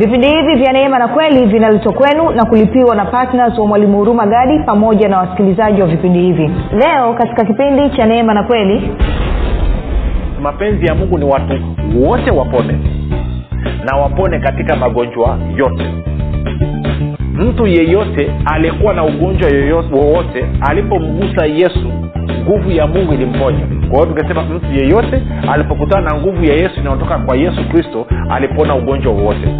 vipindi hivi vya neema na kweli vinaletwa kwenu na kulipiwa na ptns wa mwalimu huruma gadi pamoja na wasikilizaji wa vipindi hivi. Leo katika kipindi cha neema na kweli mapenzi ya mungu ni watu wote wapone na wapone katika magonjwa yote. Mtu yeyote aliyekuwa na ugonjwa wowote alipomgusa yesu nguvu ya mungu ilimponya kwa hiyo tukasema mtu yeyote alipokutana na nguvu ya yesu inayotoka kwa yesu kristo alipona ugonjwa wowote.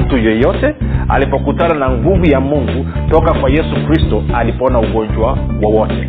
Mtu yeyote alipokutana na nguvu ya mungu toka kwa yesu kristo alipona ugonjwa wowote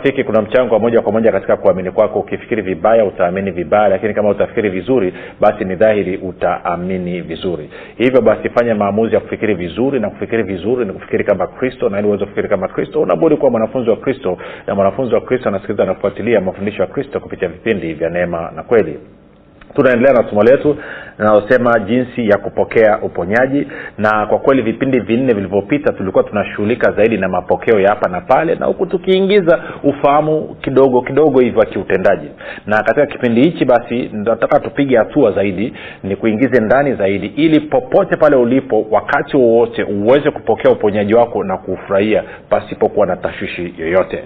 rafiki kuna mchango wa moja kwa moja katika kuamini kwako. Ukifikiri vibaya utaamini vibaya lakini kama utafikiri vizuri basi ni dhahiri utaamini vizuri. Hivyo basi fanya maamuzi ya kufikiri vizuri na kufikiri vizuri ni kufikiri kama kristo na ili uweze kufikiri kama kristo unabudi kuwa mwanafunzi wa kristo na mwanafunzi wa kristo anasikiliza na kufuatilia mafundisho ya kristo kupitia vipindi vya neema na kweli. Tunaendelea na somo letu linalosema jinsi ya kupokea uponyaji. Na kwa kweli vipindi vinne vilivyopita tulikuwa tunashughulika zaidi na mapokeo ya hapa na pale na huku tukiingiza ufahamu kidogo kidogo hivyo kiutendaji. Na katika kipindi hichi basi nataka tupige hatua zaidi ni kuingize ndani zaidi ili popote pale ulipo wakati wowote uweze kupokea uponyaji wako na kuufurahia pasipokuwa na tashwishi yoyote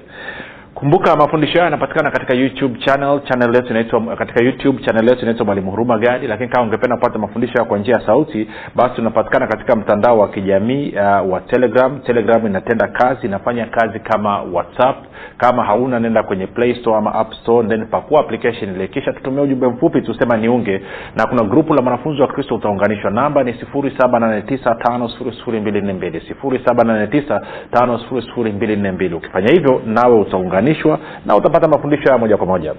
kumbuka mafundisho hayo yanapatikana katika youtube channel. Channel yetu inaitwa katika youtube channel yetu inaitwa mwalimu huruma gadi. Lakini kama ungependa kupata mafundisho hayo kwa njia ya sauti basi unapatikana katika mtandao wa kijamii uh, wa telegram. Telegram inatenda kazi inafanya kazi kama whatsapp. Kama hauna nenda kwenye play store ama app store then pakua application ile. Kisha tutumia ujumbe mfupi tusema niunge na kuna grupu la mwanafunzi wa kristo utaunganishwa. Namba ni 789 5242 ukifanya hivyo nawe utaunganishwa na utapata mafundisho haya moja kwa moja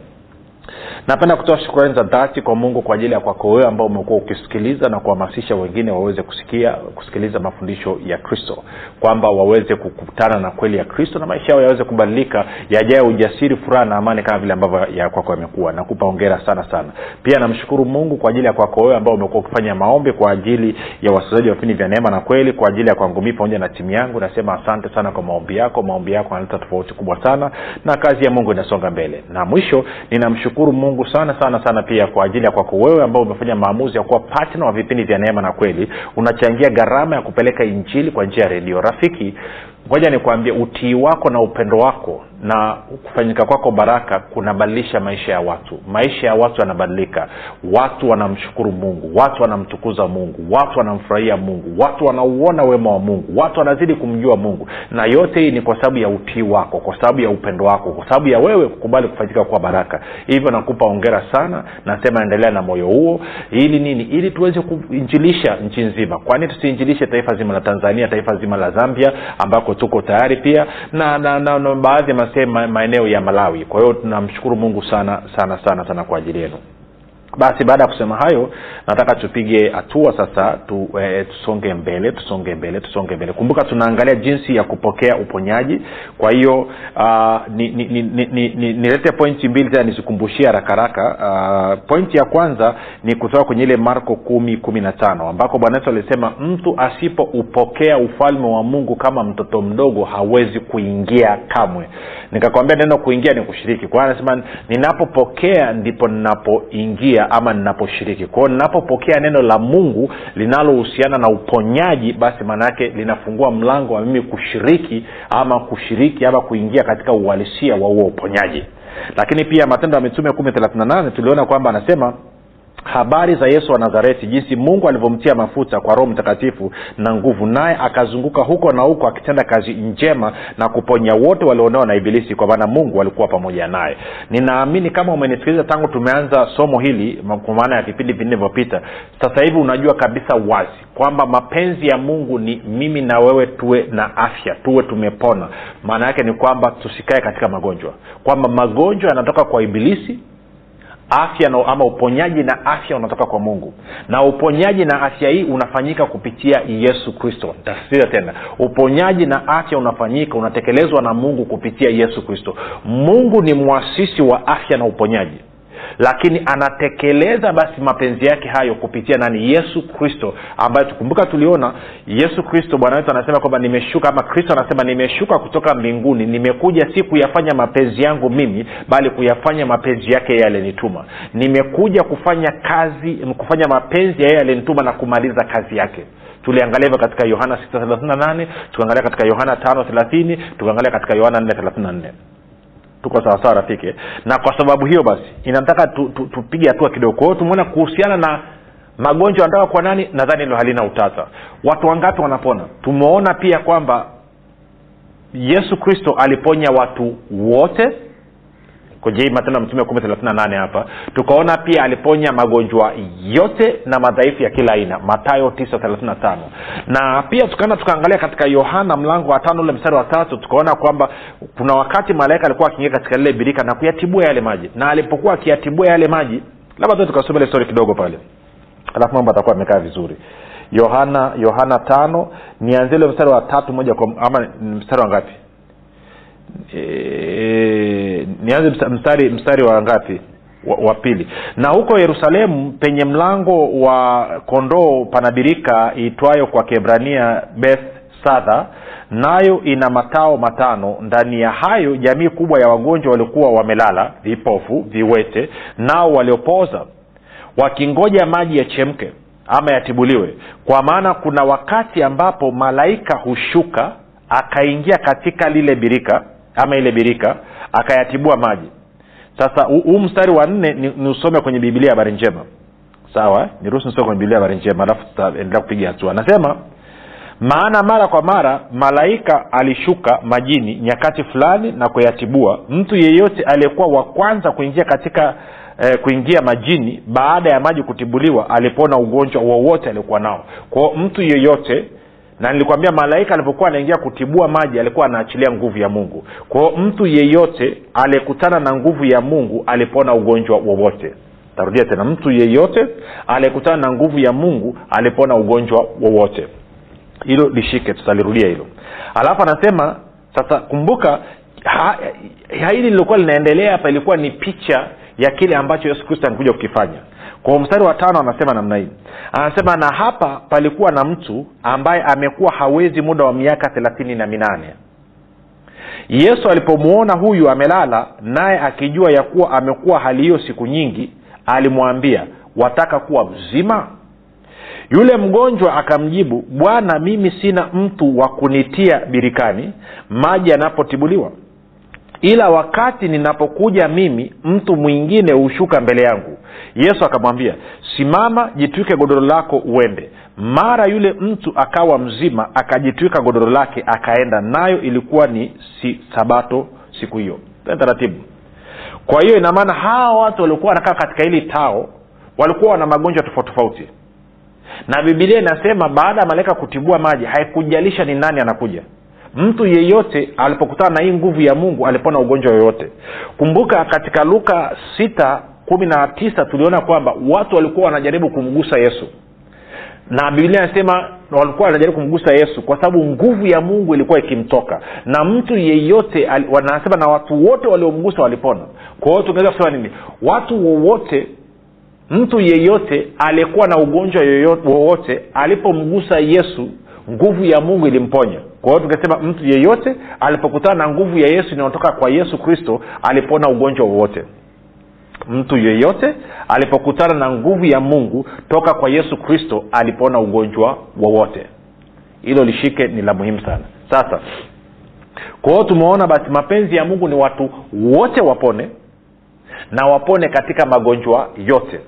napenda kutoa shukrani za dhati kwa mungu kwa ajili ya kwako wewe ambao umekuwa ukisikiliza na kuhamasisha wengine waweze kusikia kusikiliza mafundisho ya kristo. Kwamba waweze kukutana na kweli ya kristo na maisha yao yaweze kubadilika yajae ujasiri furaha na amani kama vile ambavyo ya kwako yamekuwa. Nakupa ongera sana sana. Pia namshukuru mungu kwa ajili ya kwako wewe ambao umekuwa ukifanya maombi kwa ajili ya wasikilizaji wa vipindi vya neema na kweli kwa ajili ya kwangu mii pamoja na timu yangu. Nasema asante sana kwa maombi yako. Maombi yako yanaleta tofauti kubwa sana na kazi ya mungu inasonga mbele. Na mwisho ninamshukuru mungu sana sana sana pia kwa ajili ya kwako wewe ambao umefanya maamuzi ya kuwa patna wa vipindi vya neema na kweli. Unachangia gharama ya kupeleka injili kwa njia ya redio. Rafiki ngoja kuambia utii wako na upendo wako na kufanyika kwako baraka kunabadilisha maisha ya watu. Maisha ya watu yanabadilika. Watu wanamshukuru mungu. Watu wanamtukuza mungu. Watu wanamfurahia mungu. Watu wanauona wema wa mungu. Watu wanazidi kumjua mungu. Na yote hii ni kwa sababu ya utii wako kwa sababu ya upendo wako kwa sababu ya wewe kukubali kufanyika kwa baraka. Hivyo nakupa ongera sana. Nasema endelea na moyo huo. Ili nini? Ili tuweze kuinjilisha nchi nzima. Kwani tusiinjilishe taifa zima la tanzania taifa zima la zambia ambako tuko tayari pia? Na, na, na, na baadhi ya maeneo ya malawi. Kwa hiyo tunamshukuru mungu sana sana sana sana kwa ajili yenu basi baada ya kusema hayo nataka tupige hatua sasa tu, e, tusonge mbele tusonge mbele tusonge mbele. Kumbuka tunaangalia jinsi ya kupokea uponyaji. Kwa hiyo uh, nilete ni, ni, ni, ni, ni pointi mbili tena nizikumbushie haraka haraka. Uh, pointi ya kwanza ni kutoka kwenye ile marko kumi kumi na tano ambako bwana yesu alisema mtu asipoupokea ufalme wa mungu kama mtoto mdogo hawezi kuingia kamwe. Nikakwambia neno kuingia ni kushiriki. Kwa anasema ninapopokea ndipo ninapoingia ama ninaposhiriki. Kwao ninapopokea neno la mungu linalohusiana na uponyaji basi maanaake linafungua mlango wa mimi kushiriki ama kushiriki ama kuingia katika uhalisia wa huo uponyaji. Lakini pia matendo ya mitume kumi thelathini na nane tuliona kwamba anasema habari za yesu wa nazareti jinsi mungu alivyomtia mafuta kwa roho mtakatifu na nguvu naye akazunguka huko na huko akitenda kazi njema na kuponya wote walionewa na ibilisi kwa maana mungu alikuwa pamoja naye. Ninaamini kama umenisikiliza tangu tumeanza somo hili kwa maana ya vipindi vilivyopita sasa hivi unajua kabisa wazi kwamba mapenzi ya mungu ni mimi na wewe tuwe na afya tuwe tumepona. Maana yake ni kwamba tusikae katika magonjwa. Kwamba magonjwa yanatoka kwa ibilisi afya na, ama uponyaji na afya unatoka kwa mungu. Na uponyaji na afya hii unafanyika kupitia yesu kristo. Tasitiza tena. Uponyaji na afya unafanyika unatekelezwa na mungu kupitia yesu kristo. Mungu ni mwasisi wa afya na uponyaji lakini anatekeleza basi mapenzi yake hayo kupitia nani? Yesu kristo ambayo tukumbuka tuliona yesu kristo bwana wetu anasema kwamba nimeshuka ama kristo anasema nimeshuka kutoka mbinguni nimekuja si kuyafanya mapenzi yangu mimi bali kuyafanya mapenzi yake yeye alinituma. Nimekuja kufanya kazi kufanya mapenzi ya yeye alinituma na kumaliza kazi yake. Tuliangalia hivyo katika yohana 638 tukaangalia katika yohana 530 tukaangalia katika yohana 434 tuko sawasawa rafiki. Na kwa sababu hiyo basi inataka tupige tu, tu, hatua kidogo. Kwa hiyo tumeona kuhusiana na magonjwa anataka kwa nani nadhani hilo halina utata. Watu wangapi wanapona? Tumeona pia kwamba yesu kristo aliponya watu wote kwenye hii matendo ya mtume kumi thelathini na nane hapa tukaona pia aliponya magonjwa yote na madhaifu ya kila aina. Matayo tisa thelathini na tano. Na pia tukaenda tukaangalia katika yohana mlango wa tano ule mstari wa tatu tukaona kwamba kuna wakati malaika alikuwa akiingia katika lile birika na kuyatibua yale maji. Na alipokuwa akiyatibua yale maji labda tu tukasoma ile stori kidogo pale. Alafu mambo atakuwa amekaa vizuri. Yohana yohana tano nianzie ule mstari wa tatu moja kwa ama mstari wa ngapi e, nianze mstari mstari wa ngapi? Wa, pili. Na huko yerusalemu penye mlango wa kondoo panabirika itwayo kwa kebrania beth sadha nayo ina matao matano. Ndani ya hayo jamii kubwa ya wagonjwa waliokuwa wamelala vipofu viwete nao waliopoza wakingoja maji yachemke ama yatibuliwe. Kwa maana kuna wakati ambapo malaika hushuka akaingia katika lile birika ama ile birika akayatibua maji. Sasa huu mstari wa nne ni, ni kwenye biblia habari njema. Sawa niruhusu nisome kwenye biblia habari njema alafu tutaendelea kupiga hatua. Anasema maana mara kwa mara malaika alishuka majini nyakati fulani na kuyatibua. Mtu yeyote aliyekuwa wa kwanza kuingia katika eh, kuingia majini baada ya maji kutibuliwa alipona ugonjwa wowote aliokuwa nao. Kwao mtu yeyote na nilikwambia malaika alipokuwa anaingia kutibua maji alikuwa anaachilia nguvu ya mungu. Kwao mtu yeyote aliyekutana na nguvu ya mungu alipona ugonjwa wowote. Tarudia tena mtu yeyote aliyekutana na nguvu ya mungu alipona ugonjwa wowote. Hilo lishike tutalirudia hilo. Alafu anasema sasa kumbuka hili lilikuwa linaendelea hapa ilikuwa ni picha ya kile ambacho yesu kristo amekuja kukifanya kwa mstari wa tano anasema namna hii. Anasema na hapa palikuwa na mtu ambaye amekuwa hawezi muda wa miaka thelathini na minane. Yesu alipomwona huyu amelala naye akijua ya kuwa amekuwa hali hiyo siku nyingi alimwambia wataka kuwa mzima yule mgonjwa akamjibu bwana mimi sina mtu wa kunitia birikani maji yanapotibuliwa. Ila wakati ninapokuja mimi mtu mwingine hushuka mbele yangu yesu akamwambia simama jitwike godoro lako uende. Mara yule mtu akawa mzima akajitwika godoro lake akaenda nayo ilikuwa ni si sabato siku hiyo. Taratibu. Kwa hiyo inamaana hawa watu waliokuwa wanakaa katika hili tao walikuwa wana magonjwa tofauti tofauti. Na bibilia inasema baada ya malaika kutibua maji haikujalisha ni nani anakuja. Mtu yeyote alipokutana na hii nguvu ya mungu alipona ugonjwa yoyote. Kumbuka katika luka sita kumi na tisa tuliona kwamba watu walikuwa wanajaribu kumgusa yesu. Na biblia inasema walikuwa wanajaribu kumgusa yesu kwa sababu nguvu ya mungu ilikuwa ikimtoka. Na mtu yeyote wanasema na watu wote waliomgusa walipona. Kwa hiyo tungeweza kusema nini? Watu wowote mtu yeyote aliyekuwa na ugonjwa wowote alipomgusa yesu nguvu ya mungu ilimponya. Kwa hiyo tungesema mtu yeyote alipokutana na nguvu ya yesu inayotoka kwa yesu kristo alipona ugonjwa wowote mtu yeyote alipokutana na nguvu ya mungu toka kwa yesu kristo alipona ugonjwa wowote. Hilo lishike ni la muhimu sana. Sasa kwa hiyo tumeona basi mapenzi ya mungu ni watu wote wapone na wapone katika magonjwa yote.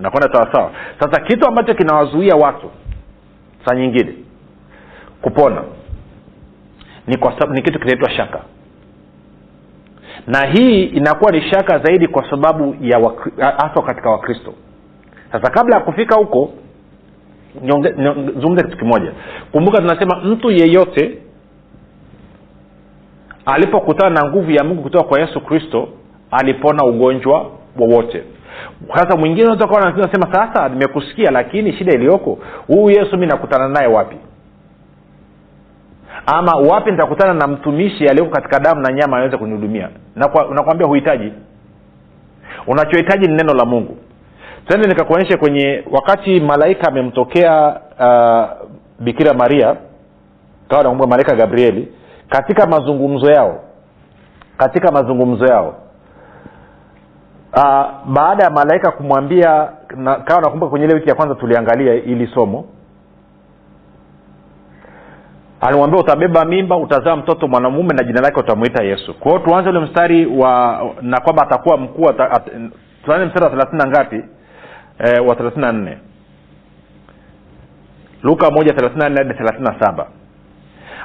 Nakwenda sawasawa sasa kitu ambacho kinawazuia watu saa nyingine kupona ni, kwa ni kitu kinaitwa shaka na hii inakuwa ni shaka zaidi kwa sababu ya haswa katika wakristo. Sasa kabla ya kufika huko zungumze kitu kimoja. Kumbuka tunasema mtu yeyote alipokutana na nguvu ya mungu kutoka kwa yesu kristo alipona ugonjwa wowote. Sasa mwingine unaweza kuwa nasema sasa nimekusikia lakini shida iliyoko huyu yesu mi nakutana naye wapi ama wapi nitakutana na mtumishi aliyeko katika damu na nyama aweze kunihudumia? Nakwambia huhitaji. Unachohitaji ni neno la mungu. Tende nikakuonyeshe kwenye wakati malaika amemtokea uh, bikira maria kawa nakumbuka malaika gabrieli katika mazungumzo yao katika mazungumzo yao uh, baada ya malaika kumwambia na, kawa nakumbuka kwenye ile wiki ya kwanza tuliangalia ili somo alimwambia utabeba mimba utazaa mtoto mwanamume na jina lake utamwita yesu. Kwa hiyo tuanze ule mstari wa na kwamba atakuwa mkuu tuanze mstari wa thelathini na ngapi? E, wa thelathini na nne. Luka moja thelathini na nne hadi thelathini na saba.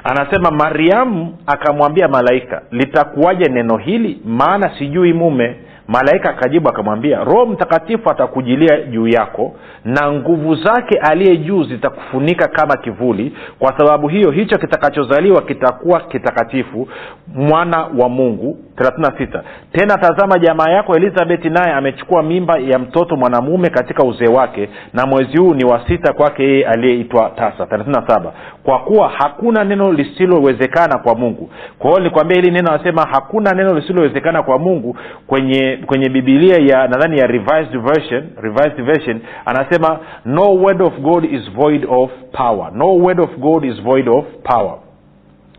Anasema mariamu akamwambia malaika litakuwaje neno hili? Maana sijui mume malaika akajibu akamwambia roho mtakatifu atakujilia juu yako na nguvu zake aliye juu zitakufunika kama kivuli. Kwa sababu hiyo hicho kitakachozaliwa kitakuwa kitakatifu mwana wa mungu. 36 tena tazama jamaa yako elizabeti naye amechukua mimba ya mtoto mwanamume katika uzee wake na mwezi huu ni wa sita kwake yeye aliyeitwa tasa. 37 kwa kuwa hakuna neno lisilowezekana kwa mungu. Kwa hiyo nikwambia hili neno anasema hakuna neno lisilowezekana kwa mungu kwenye kwenye bibilia ya nadhani ya revised version, revised version anasema no word of god is void of power. No word of god is void of power.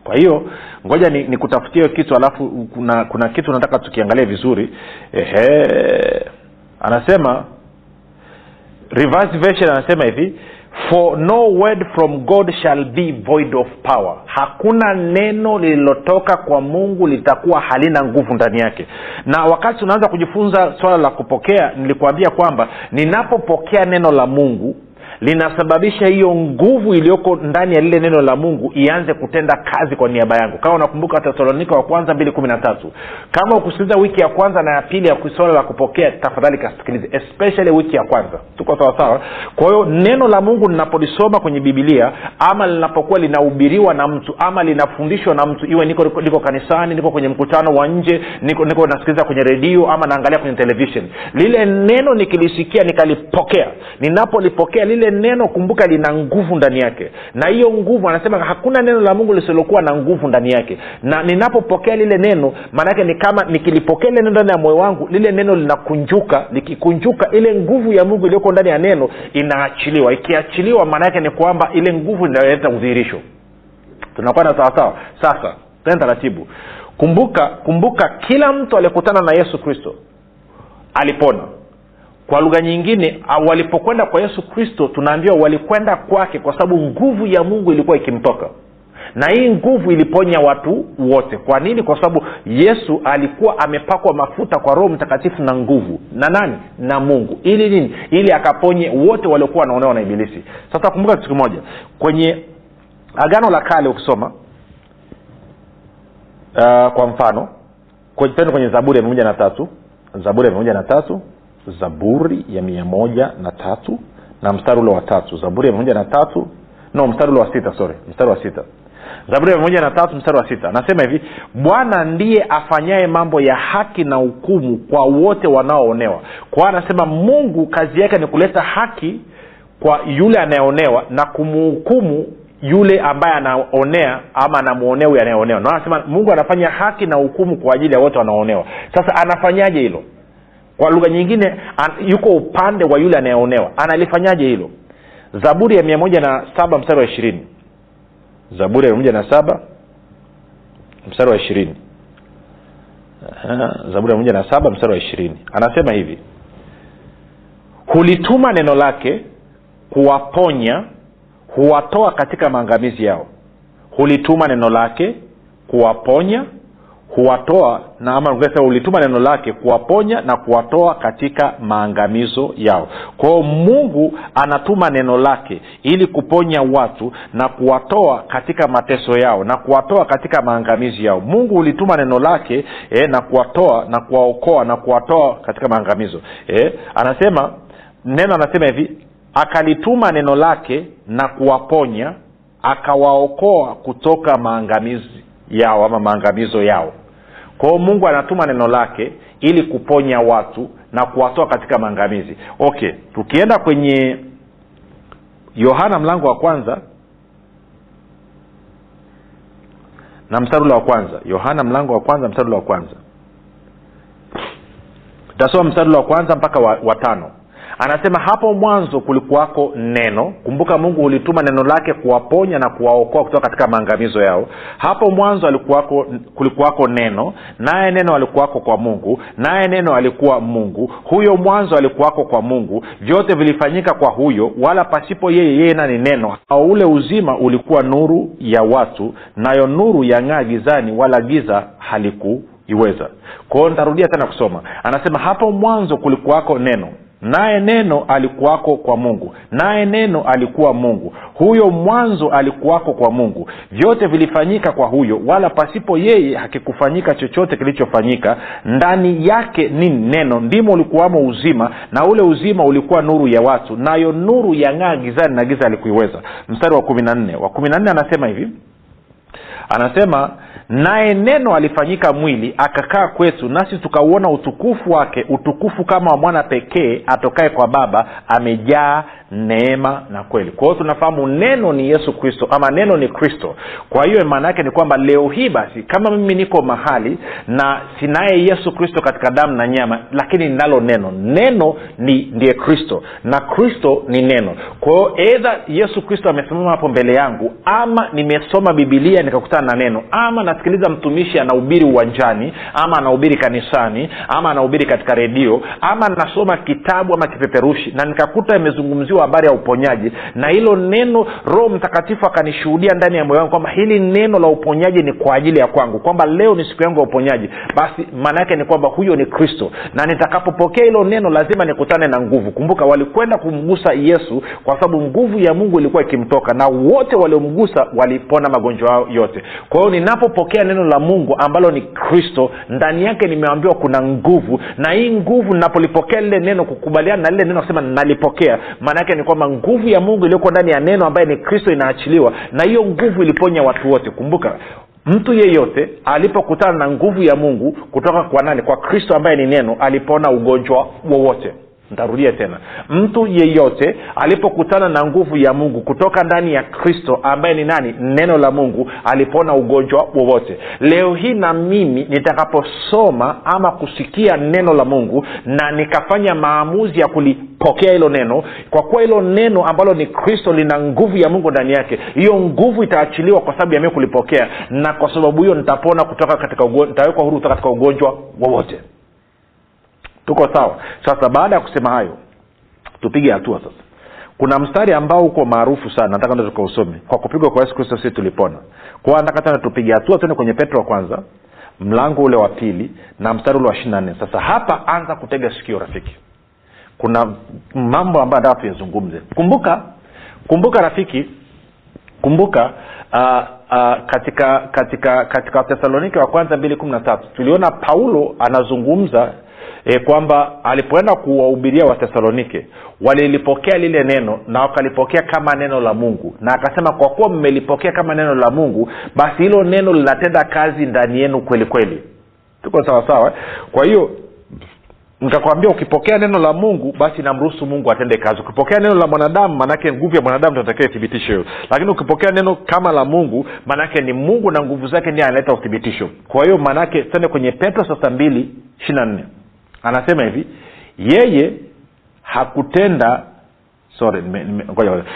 Kwa hiyo ngoja nikutafutie ni, kitu alafu kuna kuna kitu nataka tukiangalia vizuri. Ehe. Anasema revised version anasema hivi for no word from god shall be void of power. Hakuna neno lililotoka kwa mungu litakuwa halina nguvu ndani yake. Na wakati unaanza kujifunza swala la kupokea nilikuambia kwamba ninapopokea neno la mungu linasababisha hiyo nguvu iliyoko ndani ya lile neno la mungu ianze kutenda kazi kwa niaba yangu. Kama unakumbuka tesalonika wa kwanza mbili kumi na tatu. Kama ukusikiliza wiki ya kwanza na ya pili ya swala la kupokea tafadhali kasikilize especially wiki ya kwanza. Tuko sawasawa kwa hiyo neno la mungu linapolisoma kwenye bibilia ama linapokuwa linahubiriwa na mtu ama linafundishwa na mtu iwe niko, niko kanisani niko kwenye mkutano wa nje niko, niko nasikiliza kwenye redio ama naangalia kwenye television. Lile neno nikilisikia nikalipokea. Ninapolipokea lile neno kumbuka lina nguvu ndani yake. Na hiyo nguvu anasema hakuna neno la mungu lisilokuwa na nguvu ndani yake. Na ninapopokea lile neno maanaake ni kama nikilipokea lile neno ndani ya moyo wangu lile neno linakunjuka. Likikunjuka ile nguvu ya mungu iliyoko ndani ya neno inaachiliwa. Ikiachiliwa maana ni kwamba ile nguvu inaleta udhihirisho. Tunakuwa na sawasawa sasa tena taratibu. Kumbuka kumbuka kila mtu aliyekutana na yesu kristo alipona kwa lugha nyingine walipokwenda kwa yesu kristo tunaambiwa walikwenda kwake kwa sababu nguvu ya mungu ilikuwa ikimtoka. Na hii nguvu iliponya watu wote. Kwa nini? Kwa sababu yesu alikuwa amepakwa mafuta kwa roho mtakatifu na nguvu. Na nani? Na mungu. Ili nini? Ili akaponye wote waliokuwa wanaonewa na ibilisi. Sasa kumbuka kitu kimoja. Kwenye agano la kale ukisoma uh, kwa mfano pende kwenye zaburi ya mia moja na tatu zaburi ya mia na tatu zaburi ya mia moja na tatu. Na mstari ule wa tatu. Zaburi ya mia moja na tatu. No mstari ule wa sita sorry. Mstari wa sita. Zaburi ya moja na tatu mstari wa sita. Anasema hivi bwana ndiye afanyaye mambo ya haki na hukumu kwa wote wanaoonewa. Kwa anasema mungu kazi yake ni kuleta haki kwa yule anayeonewa na kumhukumu yule ambaye anaonea ama anamwonea huyo anayeonewa. Na anasema mungu anafanya haki na hukumu kwa ajili ya wote wanaoonewa. Sasa anafanyaje hilo kwa lugha nyingine an, yuko upande wa yule anayeonewa. Analifanyaje hilo? Zaburi ya mia moja na saba mstari wa ishirini. Zaburi ya mia moja na saba mstari wa ishirini. Zaburi ya moja na saba mstari wa ishirini. Anasema hivi. Hulituma neno lake kuwaponya huwatoa katika maangamizi yao. Hulituma neno lake kuwaponya huwatoa na ama ulituma neno lake kuwaponya na kuwatoa katika maangamizo yao. Kwao mungu anatuma neno lake ili kuponya watu na kuwatoa katika mateso yao na kuwatoa katika maangamizi yao. Mungu ulituma neno lake eh, na kuwatoa na kuwaokoa na kuwatoa katika maangamizo. Eh, anasema neno anasema hivi akalituma neno lake na kuwaponya akawaokoa kutoka maangamizi yao ama maangamizo yao kwao mungu anatuma neno lake ili kuponya watu na kuwatoa katika maangamizi. Okay tukienda kwenye yohana mlango wa kwanza na mstari ule wa kwanza. Yohana mlango wa kwanza mstari ule wa kwanza. Tasoma mstari ule wa kwanza mpaka wa, wa tano anasema hapo mwanzo kulikuwako neno. Kumbuka mungu hulituma neno lake kuwaponya na kuwaokoa kutoka katika maangamizo yao. Hapo mwanzo alikuwako kulikuwako neno naye neno alikuwako kwa mungu naye neno alikuwa mungu. Huyo mwanzo alikuwako kwa mungu. Vyote vilifanyika kwa huyo wala pasipo yeye yeye nani neno. Au ule uzima ulikuwa nuru ya watu nayo nuru yang'aa gizani wala giza halikuiweza. Kwao nitarudia tena kusoma. Anasema hapo mwanzo kulikuwako neno naye neno alikuwako kwa mungu. Naye neno alikuwa mungu. Huyo mwanzo alikuwako kwa mungu. Vyote vilifanyika kwa huyo wala pasipo yeye hakikufanyika chochote kilichofanyika. Ndani yake ni neno. Ndimo ulikuwamo uzima na ule uzima ulikuwa nuru ya watu nayo nuru yang'aa gizani na giza alikuiweza. Mstari wa kumi na nne. Wa kumi na nne anasema hivi. Anasema naye neno alifanyika mwili akakaa kwetu nasi tukauona utukufu wake utukufu kama wa mwana pekee atokae kwa baba amejaa neema na kweli. Kwa hiyo tunafahamu neno ni yesu kristo ama neno ni kristo. Kwa hiyo maana yake ni kwamba leo hii basi kama mimi niko mahali na sinaye yesu kristo katika damu na nyama lakini ninalo neno. Neno ni ndiye kristo na kristo ni neno. Kwa hiyo edha yesu kristo amesimama hapo mbele yangu ama nimesoma bibilia nikakutana na neno ama nasikiliza mtumishi anahubiri uwanjani ama anahubiri kanisani ama anahubiri katika redio ama nasoma kitabu ama kipeperushi na nikakuta imezungumziwa habari ya uponyaji na hilo neno roho mtakatifu akanishuhudia ndani ya moyo wangu kwamba hili neno la uponyaji ni kwa ajili ya kwangu kwamba leo ni siku yangu ya uponyaji. Basi maana yake ni kwamba huyo ni kristo na nitakapopokea hilo neno lazima nikutane na nguvu. Kumbuka walikwenda kumgusa yesu kwa sababu nguvu ya mungu ilikuwa ikimtoka na wote waliomgusa walipona magonjwa yao yote. Kwa hiyo ninapopokea neno la mungu ambalo ni kristo ndani yake nimeambiwa kuna nguvu. Na hii nguvu napolipokea lile neno kukubaliana na lile neno kusema nalipokea. Maana yake ni kwamba nguvu ya mungu iliyokuwa ndani ya neno ambaye ni kristo inaachiliwa na hiyo nguvu iliponya watu wote. Kumbuka mtu yeyote alipokutana na nguvu ya mungu kutoka kwa nani? Kwa kristo ambaye ni neno alipona ugonjwa wowote ntarudia tena. Mtu yeyote alipokutana na nguvu ya mungu kutoka ndani ya kristo ambaye ni nani? Neno la mungu alipona ugonjwa wowote. Leo hii na mimi nitakaposoma ama kusikia neno la mungu na nikafanya maamuzi ya kulipokea hilo neno kwa kuwa hilo neno ambalo ni kristo lina nguvu ya mungu ndani yake hiyo nguvu itaachiliwa kwa sababu ya mii kulipokea na kwa sababu hiyo nitapona kutoka katika nitawekwa huru kutoka katika ugonjwa wowote tuko sawa. Sasa baada ya kusema hayo tupige hatua sasa. Kuna mstari ambao uko maarufu sana nataka ndo tukausome. Kwa kupigwa kwa yesu kristo sisi tulipona. Kwao nataka tena tupige hatua tuende kwenye petro wa kwanza mlango ule wa pili na mstari ule wa ishiri na nne. Sasa hapa anza kutega sikio rafiki. Kuna mambo ambayo nataka tuyazungumze. Kumbuka kumbuka rafiki kumbuka uh, uh, katika katika katika wathesalonike wa kwanza mbili kumi na tatu tuliona paulo anazungumza e, kwamba alipoenda kuwahubiria wathesalonike walilipokea lile neno na wakalipokea kama neno la mungu. Na akasema kwa kuwa mmelipokea kama neno la mungu basi hilo neno linatenda kazi ndani yenu kweli kweli. Tuko sawasawa kwa hiyo nikakwambia ukipokea neno la mungu basi namruhusu mungu atende kazi. Ukipokea neno la mwanadamu maanake nguvu ya mwanadamu tunatakiwa ithibitisho hiyo. Lakini ukipokea neno kama la mungu maanake ni mungu na nguvu zake ndiye analeta uthibitisho. Kwa hiyo maanake tende kwenye petro sasa mbili ishiri na nne anasema hivi yeye hakutenda sorry nime, nime,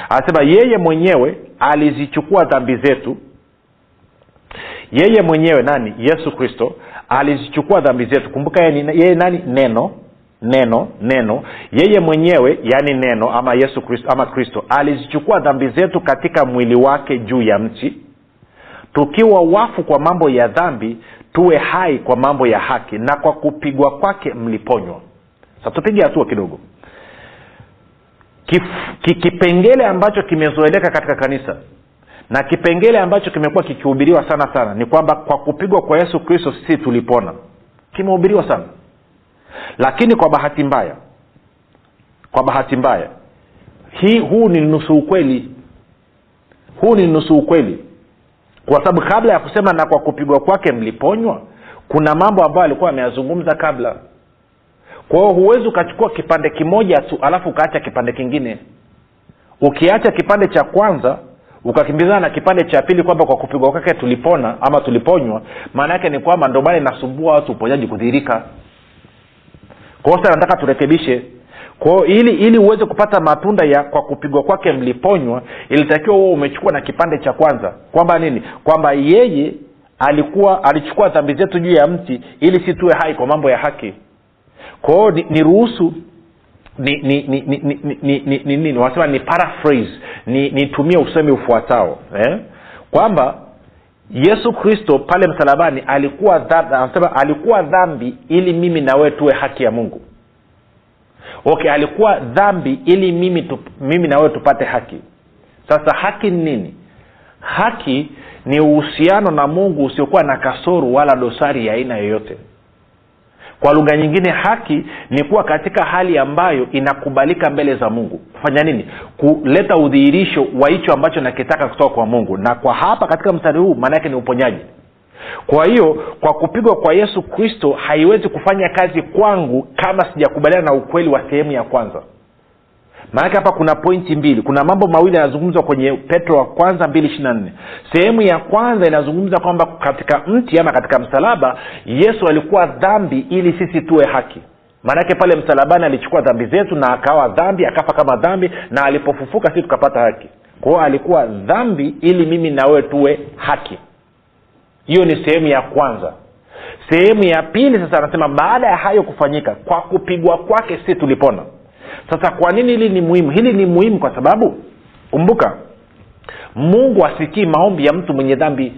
anasema yeye mwenyewe alizichukua dhambi zetu. Yeye mwenyewe nani? Yesu kristo alizichukua dhambi zetu. Kumbuka yeye, yeye nani? Neno neno neno. Yeye mwenyewe yaani neno ama yesu kristo ama kristo alizichukua dhambi zetu katika mwili wake juu ya mti. Tukiwa wafu kwa mambo ya dhambi tuwe hai kwa mambo ya haki na kwa kupigwa kwake mliponywa. Sa tupige hatua kidogo. Kif, ki, kipengele ambacho kimezoeleka katika kanisa na kipengele ambacho kimekuwa kikihubiriwa sana sana ni kwamba kwa kupigwa kwa yesu kristo sisi tulipona. Kimehubiriwa sana. Lakini kwa bahati mbaya kwa bahati mbaya hii huu ni nusu ukweli. Huu ni nusu ukweli kwa sababu kabla ya kusema na kwa kupigwa kwake mliponywa kuna mambo ambayo alikuwa ameyazungumza kabla. Kwa hiyo huwezi ukachukua kipande kimoja tu alafu ukaacha kipande kingine. Ukiacha kipande cha kwanza ukakimbizana na kipande cha pili kwamba kwa kupigwa kwake tulipona ama tuliponywa maana yake ni kwamba ndomana inasumbua watu uponyaji kudhirika kwao sa nataka turekebishe kwao ili ili uweze kupata matunda ya kwa kupigwa kwake mliponywa ilitakiwa huo umechukua na kipande cha kwanza kwamba nini kwamba yeye alikuwa alichukua dhambi zetu juu ya mti ili si tuwe hai kwa mambo ya haki kwao ni ni ni ni ni ni ni ni ni ni wanasema ni paraphrase ni nitumie usemi ufuatao eh? kwamba yesu kristo pale msalabani alikuwa dhambi, alikuwa dhambi ili mimi na wewe tuwe haki ya mungu okay alikuwa dhambi ili mimi tup, mimi na wewe tupate haki. Sasa haki ni nini? Haki ni uhusiano na mungu usiokuwa na kasoru wala dosari ya aina yoyote. Kwa lugha nyingine haki ni kuwa katika hali ambayo inakubalika mbele za mungu. Kufanya nini? Kuleta udhihirisho wa hicho ambacho nakitaka kutoka kwa mungu. Na kwa hapa katika mstari huu maana yake ni uponyaji kwa hiyo kwa kupigwa kwa yesu kristo haiwezi kufanya kazi kwangu kama sijakubaliana na ukweli wa sehemu ya kwanza. Maanake hapa kuna pointi mbili. Kuna mambo mawili yanazungumzwa kwenye petro wa kwanza mbili ishiri na nne. Sehemu ya kwanza inazungumza kwamba katika mti ama katika msalaba yesu alikuwa dhambi ili sisi tuwe haki. Maanake pale msalabani alichukua dhambi zetu na akawa dhambi akafa kama dhambi na alipofufuka sisi tukapata haki. Kwao alikuwa dhambi ili mimi na wewe tuwe haki hiyo ni sehemu ya kwanza. Sehemu ya pili sasa anasema baada ya hayo kufanyika kwa kupigwa kwake si tulipona. Sasa kwa nini hili ni muhimu? Hili ni muhimu kwa sababu kumbuka mungu asikii maombi ya mtu mwenye dhambi.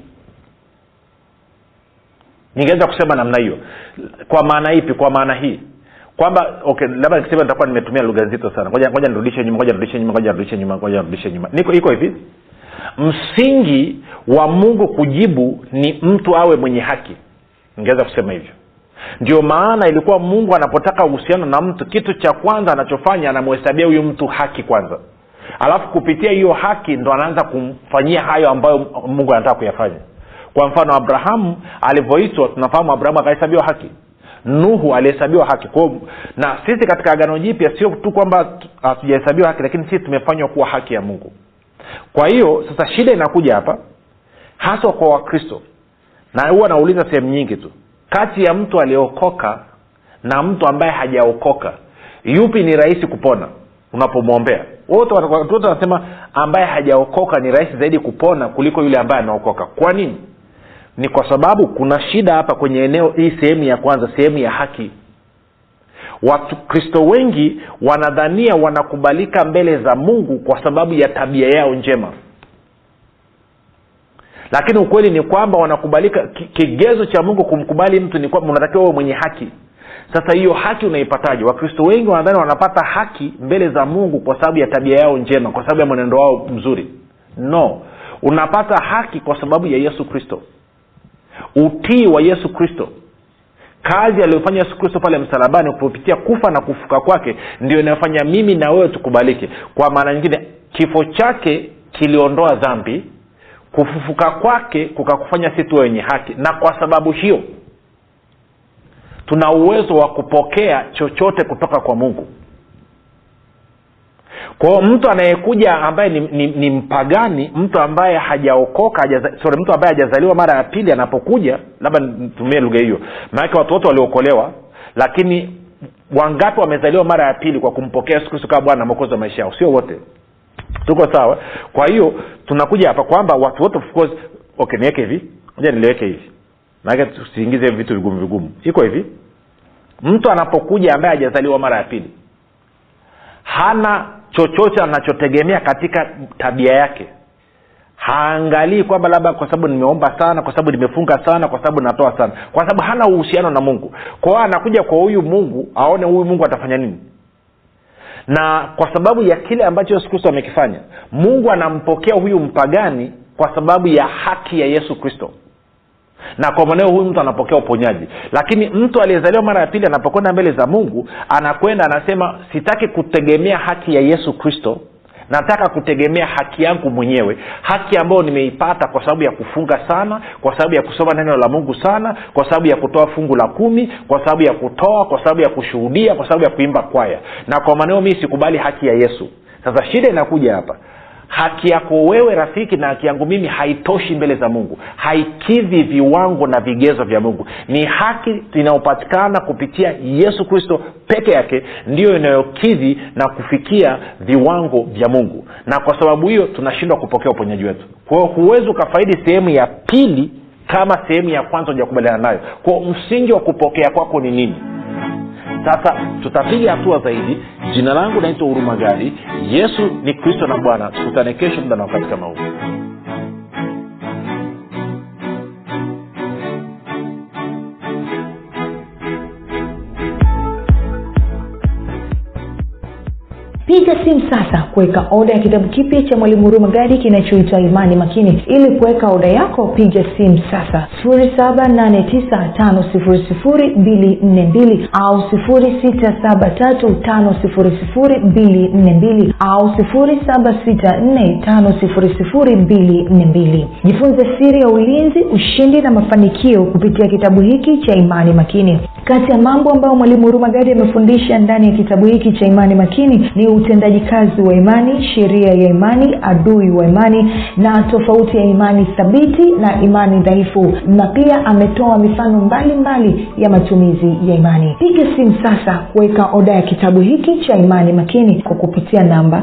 Ningeweza kusema namna hiyo. Kwa maana ipi? Kwa maana hii. Kwamba okay labda nikisema nitakuwa nimetumia lugha nzito sana. Ngoja nirudishe nyuma ngoja nirudishe nyuma ngoja nirudishe nyuma ngoja nirudishe nyuma. Niko iko hivi msingi wa mungu kujibu ni mtu awe mwenye haki. Ningeweza kusema hivyo. Ndio maana ilikuwa mungu anapotaka uhusiano na mtu kitu cha kwanza anachofanya anamhesabia huyu mtu haki kwanza. Alafu kupitia hiyo haki ndo anaanza kumfanyia hayo ambayo mungu anataka kuyafanya. Kwa mfano abrahamu alivyoitwa tunafahamu abrahamu akahesabiwa haki. Nuhu alihesabiwa haki. Kwa na sisi katika agano jipya sio tu kwamba hatujahesabiwa haki lakini sisi tumefanywa kuwa haki ya mungu kwa hiyo sasa shida inakuja hapa haswa kwa wakristo. Na huwa nauliza sehemu nyingi tu. Kati ya mtu aliyeokoka na mtu ambaye hajaokoka yupi ni rahisi kupona unapomwombea? Wote wanasema ambaye hajaokoka ni rahisi zaidi kupona kuliko yule ambaye anaokoka kwa nini? Ni kwa sababu kuna shida hapa kwenye eneo hii sehemu ya kwanza sehemu ya haki wakristo wengi wanadhania wanakubalika mbele za mungu kwa sababu ya tabia yao njema. Lakini ukweli ni kwamba wanakubalika kigezo cha mungu kumkubali mtu ni kwamba unatakiwa uwe mwenye haki. Sasa hiyo haki unaipataje? Wakristo wengi wanadhani wanapata haki mbele za mungu kwa sababu ya tabia yao njema kwa sababu ya mwenendo wao mzuri. No. Unapata haki kwa sababu ya yesu kristo. Utii wa yesu kristo kazi aliyofanya yesu kristo pale msalabani kupitia kufa na kufuka kwake ndio inayofanya mimi na wewe tukubalike. Kwa maana nyingine kifo chake kiliondoa dhambi kufufuka kwake kukakufanya si wenye haki. Na kwa sababu hiyo tuna uwezo wa kupokea chochote kutoka kwa mungu kwao mtu anayekuja ambaye ni, ni, ni mpagani mtu ambaye hajaokoka sorry, mtu ambaye hajazaliwa mara ya pili anapokuja labda nitumie lugha hiyo maanake watu wote waliokolewa lakini wangapi wamezaliwa mara ya pili kwa kumpokea yesu kristo kama bwana mwokozi wa maisha yao? Sio wote. Tuko sawa? Kwa hiyo tunakuja hapa kwamba watu wote of course okay niweke hivi moja niliweke hivi. Maanake tusiingize vitu vigumu vigumu. Iko hivi. Mtu anapokuja ambaye hajazaliwa mara ya pili hana chochote anachotegemea katika tabia yake. Haangalii kwamba labda kwa sababu nimeomba sana kwa sababu nimefunga sana kwa sababu natoa sana. Kwa sababu hana uhusiano na mungu. Kwa hiyo anakuja kwa huyu mungu aone huyu mungu atafanya nini. Na kwa sababu ya kile ambacho yesu kristo amekifanya mungu anampokea huyu mpagani kwa sababu ya haki ya yesu kristo na kwa mwanao huyu mtu anapokea uponyaji. Lakini mtu aliyezaliwa mara ya pili anapokwenda mbele za mungu anakwenda anasema sitaki kutegemea haki ya yesu kristo. Nataka kutegemea haki yangu mwenyewe. Haki ambayo nimeipata kwa sababu ya kufunga sana kwa sababu ya kusoma neno la mungu sana kwa sababu ya kutoa fungu la kumi kwa sababu ya kutoa kwa sababu ya kushuhudia kwa sababu ya kuimba kwaya. Na kwa maneo mii sikubali haki ya yesu. Sasa shida inakuja hapa haki yako wewe rafiki na haki yangu mimi haitoshi mbele za mungu. Haikidhi viwango na vigezo vya mungu. Ni haki inayopatikana kupitia yesu kristo peke yake ndiyo inayokidhi na kufikia viwango vya mungu. Na kwa sababu hiyo tunashindwa kupokea uponyaji wetu. Kwa huwezi ukafaidi sehemu ya pili kama sehemu ya kwanza hujakubaliana nayo. Kwao msingi wa kupokea kwako ni nini sasa tutapiga hatua zaidi. Jina langu naitwa huruma gari yesu ni kristo na bwana. Tukutane kesho muda na wakati kama huu piga simu sasa kuweka oda ya kitabu kipya cha mwalimu huruma gadi kinachoitwa imani makini. Ili kuweka oda yako piga simu sasa. 7895242 au 6735242 au 7645242 jifunze siri ya ulinzi ushindi na mafanikio kupitia kitabu hiki cha imani makini. Kati ya mambo ambayo mwalimu huruma gadi amefundisha ndani ya kitabu hiki cha imani makini ni utendaji kazi wa imani sheria ya imani adui wa imani na tofauti ya imani thabiti na imani dhaifu. Na pia ametoa mifano mbalimbali mbali ya matumizi ya imani. Piga simu sasa kuweka oda ya kitabu hiki cha imani makini kwa kupitia namba